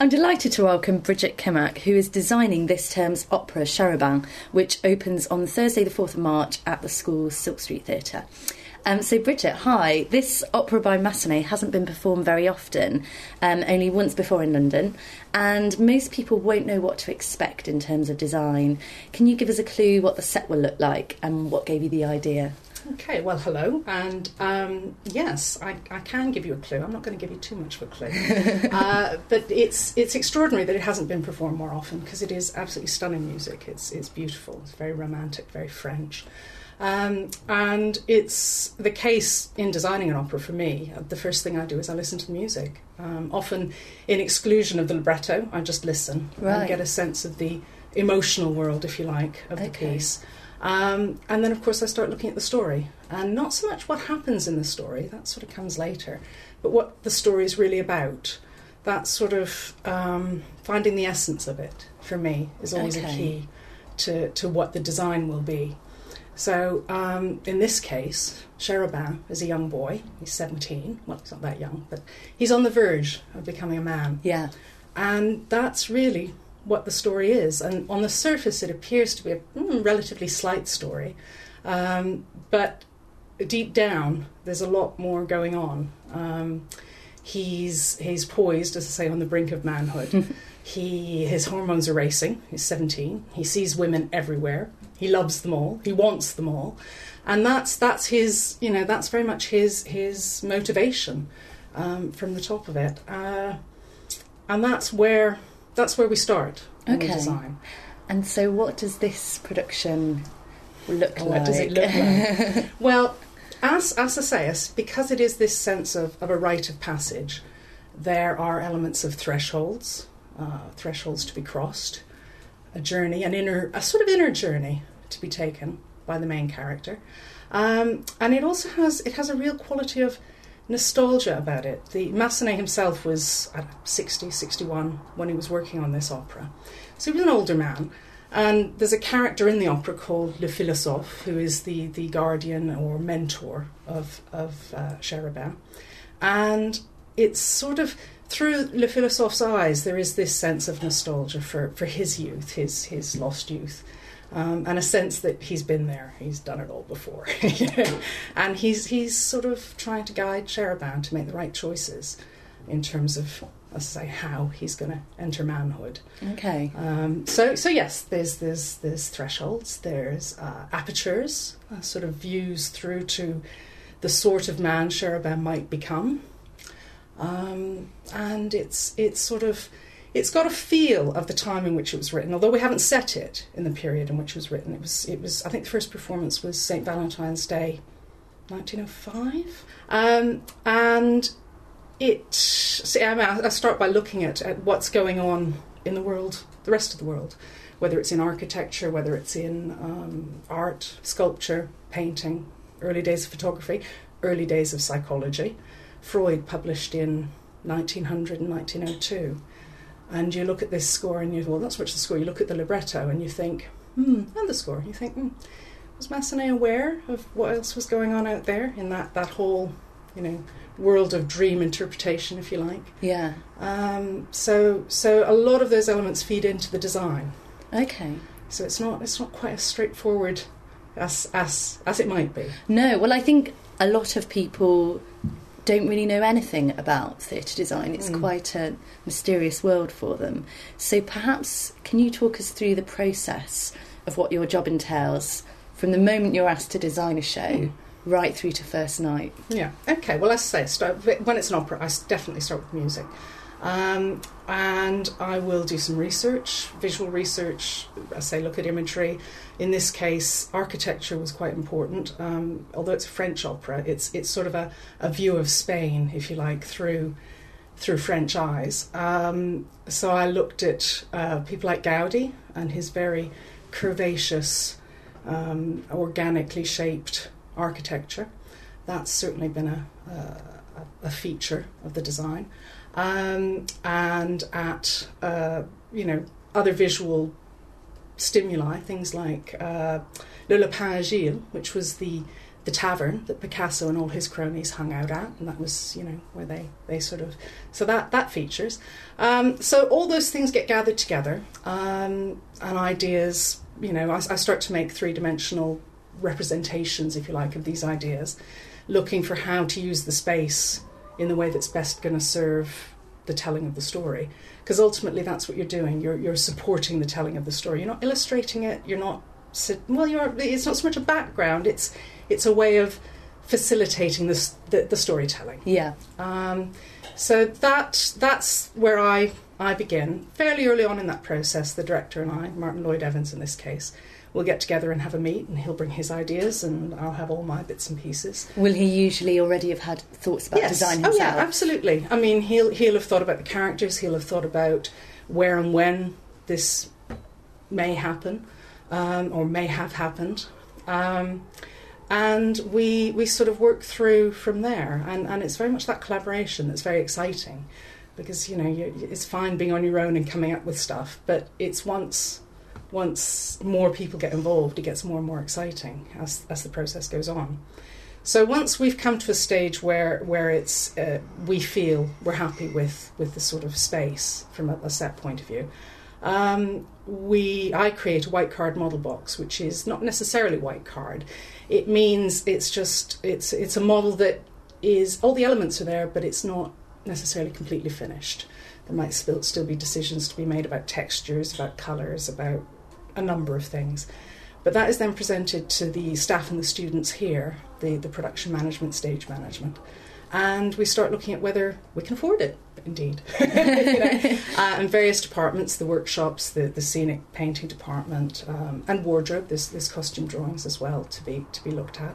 I'm delighted to welcome Bridget Kimak, who is designing this term's opera Cherubin, which opens on Thursday, the 4th of March at the school's Silk Street Theatre. Um, so, Bridget, hi. This opera by Massenet hasn't been performed very often, um, only once before in London, and most people won't know what to expect in terms of design. Can you give us a clue what the set will look like and what gave you the idea? Okay, well, hello, and um, yes, I, I, can give you a clue. I'm not going to give you too much of a clue, uh, but it's it's extraordinary that it hasn't been performed more often because it is absolutely stunning music. It's it's beautiful. It's very romantic, very French. Um, and it's the case in designing an opera for me. The first thing I do is I listen to the music. Um, often, in exclusion of the libretto, I just listen right. and get a sense of the emotional world, if you like, of okay. the piece. Um, and then, of course, I start looking at the story. And not so much what happens in the story, that sort of comes later, but what the story is really about. That sort of um, finding the essence of it, for me, is always okay. a key to, to what the design will be. So um, in this case, Cherubin is a young boy. He's 17. Well, he's not that young, but he's on the verge of becoming a man. Yeah. And that's really what the story is. And on the surface, it appears to be a mm, relatively slight story. Um, but deep down, there's a lot more going on. Um, he's, he's poised, as I say, on the brink of manhood. he, his hormones are racing. He's 17. He sees women everywhere. He loves them all. He wants them all, and that's that's his. You know, that's very much his his motivation um, from the top of it, uh, and that's where that's where we start in okay. design. And so, what does this production look what like? What does it look like? well, as as I say, because it is this sense of, of a rite of passage, there are elements of thresholds, uh, thresholds to be crossed a journey, an inner, a sort of inner journey to be taken by the main character. Um, and it also has it has a real quality of nostalgia about it. The Massenet himself was at 60, 61 when he was working on this opera. So he was an older man. And there's a character in the opera called Le Philosophe, who is the, the guardian or mentor of, of uh, Cherubin. And it's sort of through Le Philosophe's eyes, there is this sense of nostalgia for, for his youth, his, his lost youth. Um, and a sense that he's been there, he's done it all before, and he's he's sort of trying to guide Cherubin to make the right choices in terms of, as I say, how he's going to enter manhood. Okay. Um, so so yes, there's there's there's thresholds, there's uh, apertures, uh, sort of views through to the sort of man Cherubin might become. Um, and it's it's sort of it's got a feel of the time in which it was written, although we haven't set it in the period in which it was written. It was it was I think the first performance was St Valentine's Day, 1905, um, and it. See, I, mean, I start by looking at, at what's going on in the world, the rest of the world, whether it's in architecture, whether it's in um, art, sculpture, painting, early days of photography, early days of psychology. Freud published in 1900 and 1902. And you look at this score and you, well, that's much the score. You look at the libretto and you think, hmm, and the score. You think, hmm, was Massenet aware of what else was going on out there in that, that whole, you know, world of dream interpretation, if you like? Yeah. Um, so, so a lot of those elements feed into the design. Okay. So it's not it's not quite as straightforward as as as it might be. No. Well, I think a lot of people don't really know anything about theatre design. It's mm. quite a mysterious world for them. So perhaps can you talk us through the process of what your job entails from the moment you're asked to design a show mm. right through to first night? Yeah. Okay. Well, as I say, start, when it's an opera, I definitely start with music. Um, and I will do some research, visual research. I say look at imagery. In this case, architecture was quite important. Um, although it's a French opera, it's it's sort of a, a view of Spain, if you like, through through French eyes. Um, so I looked at uh, people like Gaudi and his very curvaceous, um, organically shaped architecture. That's certainly been a, a, a feature of the design um, and at uh, you know other visual stimuli, things like uh, Le Lapin Agile, which was the the tavern that Picasso and all his cronies hung out at, and that was, you know, where they, they sort of so that that features. Um, so all those things get gathered together, um, and ideas. You know, I, I start to make three dimensional representations, if you like, of these ideas, looking for how to use the space in the way that's best going to serve the telling of the story. Because ultimately, that's what you're doing. You're you're supporting the telling of the story. You're not illustrating it. You're not well. You're. It's not so much a background. It's it's a way of facilitating this, the, the storytelling. Yeah. Um, so that that's where I I begin fairly early on in that process. The director and I, Martin Lloyd Evans in this case, will get together and have a meet, and he'll bring his ideas, and I'll have all my bits and pieces. Will he usually already have had thoughts about yes. design himself? Oh yeah, absolutely. I mean, he'll he'll have thought about the characters. He'll have thought about where and when this may happen, um, or may have happened. Um, and we we sort of work through from there and and it's very much that collaboration that's very exciting because you know you, it's fine being on your own and coming up with stuff but it's once once more people get involved it gets more and more exciting as as the process goes on so once we've come to a stage where where it's uh, we feel we're happy with with the sort of space from a, a set point of view um, we I create a white card model box which is not necessarily white card it means it's just it's it's a model that is all the elements are there, but it's not necessarily completely finished. There might still still be decisions to be made about textures, about colours, about a number of things. But that is then presented to the staff and the students here, the, the production management, stage management. And we start looking at whether we can afford it indeed. you know? uh, and various departments, the workshops, the, the scenic painting department, um, and wardrobe. There's, there's costume drawings as well to be to be looked at.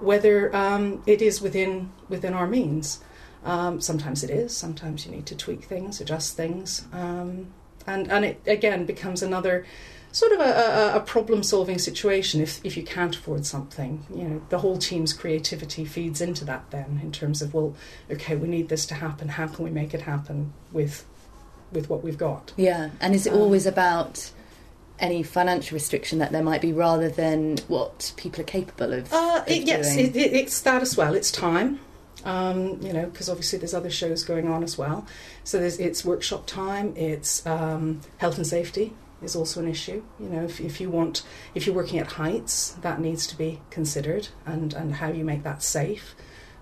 Whether um, it is within within our means. Um, sometimes it is. Sometimes you need to tweak things, adjust things, um, and and it again becomes another sort of a, a, a problem solving situation if, if you can't afford something. You know, the whole team's creativity feeds into that then in terms of, well, okay, we need this to happen. How can we make it happen with with what we've got? Yeah. And is it um, always about any financial restriction that there might be rather than what people are capable of? Uh, it, yes, it, it, it's that as well. It's time. Um, you know, because obviously there's other shows going on as well. So there's it's workshop time, it's um, health and safety, is also an issue. You know, if, if you want, if you're working at heights, that needs to be considered, and and how you make that safe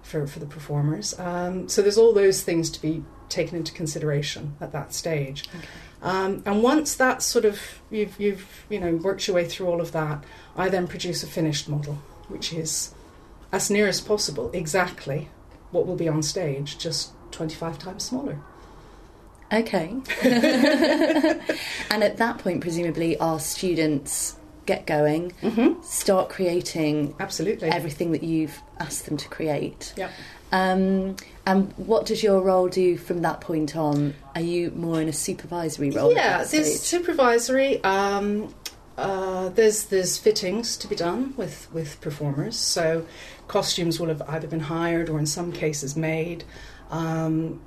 for for the performers. Um, so there's all those things to be taken into consideration at that stage. Okay. Um, and once that's sort of you've you've you know worked your way through all of that, I then produce a finished model, which is as near as possible exactly what will be on stage, just 25 times smaller. Okay. and at that point, presumably, our students get going, mm-hmm. start creating absolutely everything that you've asked them to create. Yep. Um, and what does your role do from that point on? Are you more in a supervisory role? Yeah, there's supervisory. Um, uh, there's there's fittings to be done with with performers. So costumes will have either been hired or in some cases made. Um,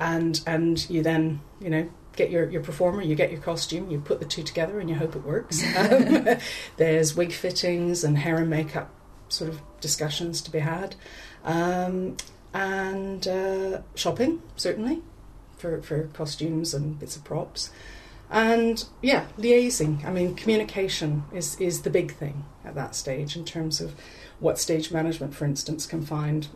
and and you then you know get your, your performer, you get your costume, you put the two together, and you hope it works. Um, there's wig fittings and hair and makeup sort of discussions to be had, um, and uh, shopping certainly for for costumes and bits of props. And yeah, liaising. I mean, communication is, is the big thing at that stage in terms of what stage management, for instance, can find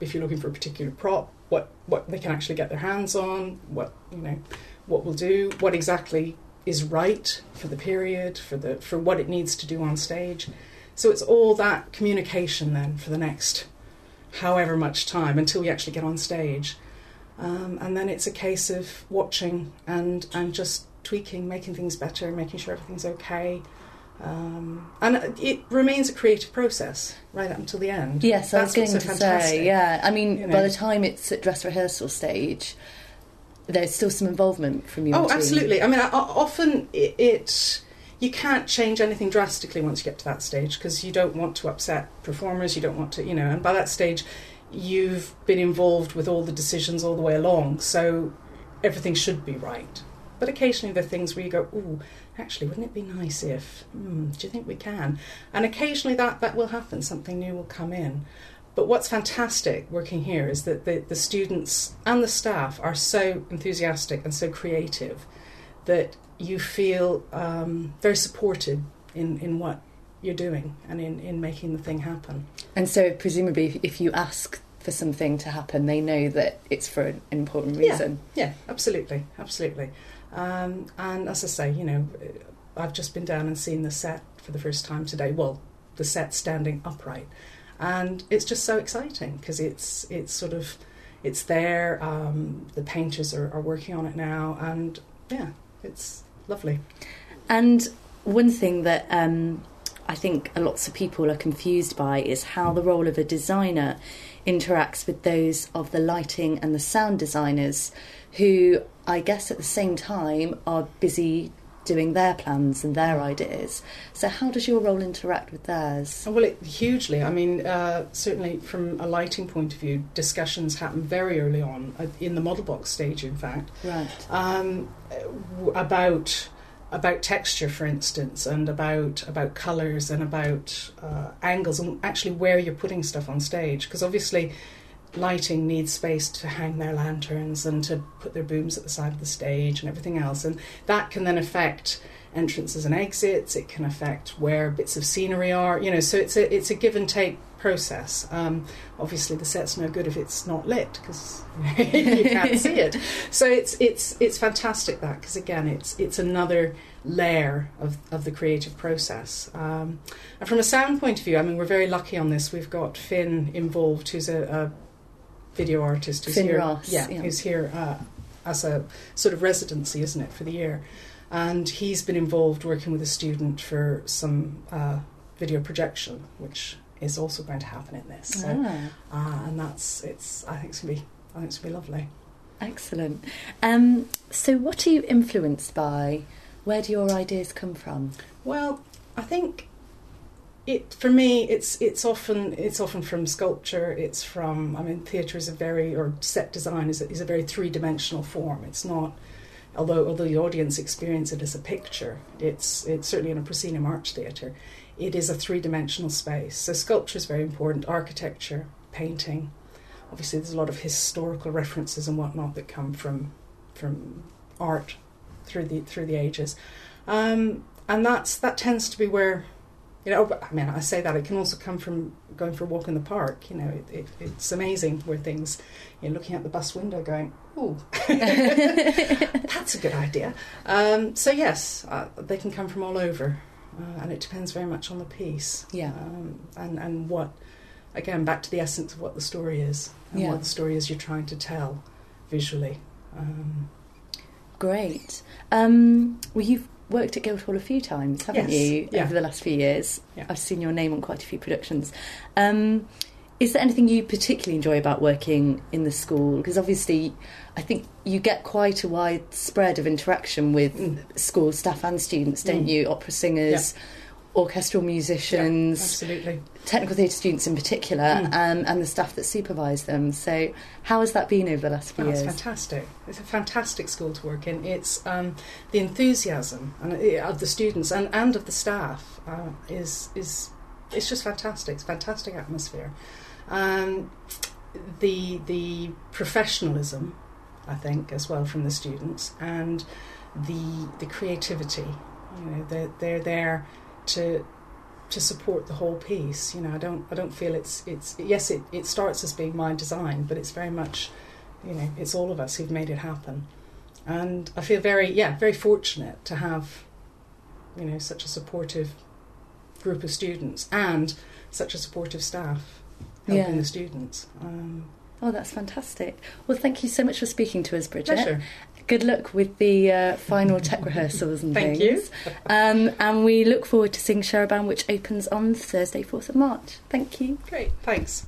if you're looking for a particular prop, what what they can actually get their hands on, what you know, what will do, what exactly is right for the period, for the for what it needs to do on stage. So it's all that communication then for the next however much time until we actually get on stage. Um, and then it's a case of watching and and just tweaking, making things better, making sure everything's okay, um, and it remains a creative process right up until the end. Yes, I was going to say, yeah. I mean, you know. by the time it's at dress rehearsal stage, there's still some involvement from you. Oh, absolutely. I mean, I, often it, it, you can't change anything drastically once you get to that stage because you don't want to upset performers. You don't want to, you know, and by that stage, you've been involved with all the decisions all the way along, so everything should be right. but occasionally there are things where you go, "Ooh, actually, wouldn't it be nice if? Hmm, do you think we can?" And occasionally that that will happen. Something new will come in. But what's fantastic working here is that the, the students and the staff are so enthusiastic and so creative that you feel um, very supported in, in what you're doing and in, in making the thing happen. And so, presumably, if you ask for something to happen, they know that it's for an important reason. Yeah, yeah absolutely, absolutely. Um, and as I say, you know, I've just been down and seen the set for the first time today. Well, the set standing upright, and it's just so exciting because it's it's sort of it's there. Um, the painters are, are working on it now, and yeah, it's lovely. And one thing that um, I think lots of people are confused by is how the role of a designer interacts with those of the lighting and the sound designers, who I guess at the same time are busy doing their plans and their ideas. So, how does your role interact with theirs? Well, it, hugely. I mean, uh, certainly from a lighting point of view, discussions happen very early on, uh, in the model box stage, in fact, right. um, about about texture, for instance, and about about colours and about uh, angles and actually where you're putting stuff on stage. Because obviously, lighting needs space to hang their lanterns and to put their booms at the side of the stage and everything else, and that can then affect entrances and exits. It can affect where bits of scenery are. You know, so it's a it's a give and take process. Um, obviously, the set's no good if it's not lit because you can't see it. So it's it's it's fantastic that because again, it's it's another layer of, of the creative process. Um, and from a sound point of view, I mean, we're very lucky on this. We've got Finn involved, who's a, a video artist who's Finn here. Ross, yeah, yeah. who's here uh, as a sort of residency, isn't it, for the year? And he's been involved working with a student for some uh, video projection, which is also going to happen in this. So, Ah, uh, and that's it's. I think it's gonna be. I think it's gonna be lovely. excellent. Um, so, what are you influenced by? Where do your ideas come from? Well, I think it for me it's it's often it's often from sculpture. It's from I mean theatre is a very or set design is a, is a very three dimensional form. It's not. Although, although the audience experience it as a picture, it's it's certainly in a proscenium arch theatre, it is a three dimensional space. So sculpture is very important. Architecture, painting, obviously there's a lot of historical references and whatnot that come from from art through the through the ages, um, and that's that tends to be where you know. I mean, I say that it can also come from going for a walk in the park. You know, it, it, it's amazing where things you're looking out the bus window, going, "Ooh, that's a good idea." Um, so yes, uh, they can come from all over, uh, and it depends very much on the piece Yeah. um, and and what again back to the essence of what the story is and Yeah. what the story is you're trying to tell visually. Um, Great. Um, well, you've worked at Guildhall a few times, haven't Yes, you, yeah. over the last few years? Yeah. I've seen your name on quite a few productions. Um, is there anything you particularly enjoy about working in the school? Because obviously, I think you get quite a wide spread of interaction with Mm. school staff and students, don't Mm. you? Opera singers, orchestral musicians, absolutely. technical theatre students in particular, Mm. um, and the staff that supervise them. So, how has that been over the last few Oh, it's years? fantastic. It's a fantastic school to work in. It's um, the enthusiasm uh, of the students and, and of the staff uh, is is it's just fantastic. It's a fantastic atmosphere. Um, the the professionalism, I think, as well from the students and the the creativity. You know, they're, they're there to to support the whole piece. You know, I don't I don't feel it's it's yes it, it starts as being my design, but it's very much you know it's all of us who've made it happen, and I feel very yeah very fortunate to have you know such a supportive group of students and such a supportive staff helping Yeah. the students. Um, Oh, that's fantastic. Well, thank you so much for speaking to us, Bridget. pleasure. Good luck with the uh, final tech rehearsals and Thank things. you. Um, and we look forward to seeing Cherubin, which opens on Thursday, 4th of March. Thank you. Great. Thanks.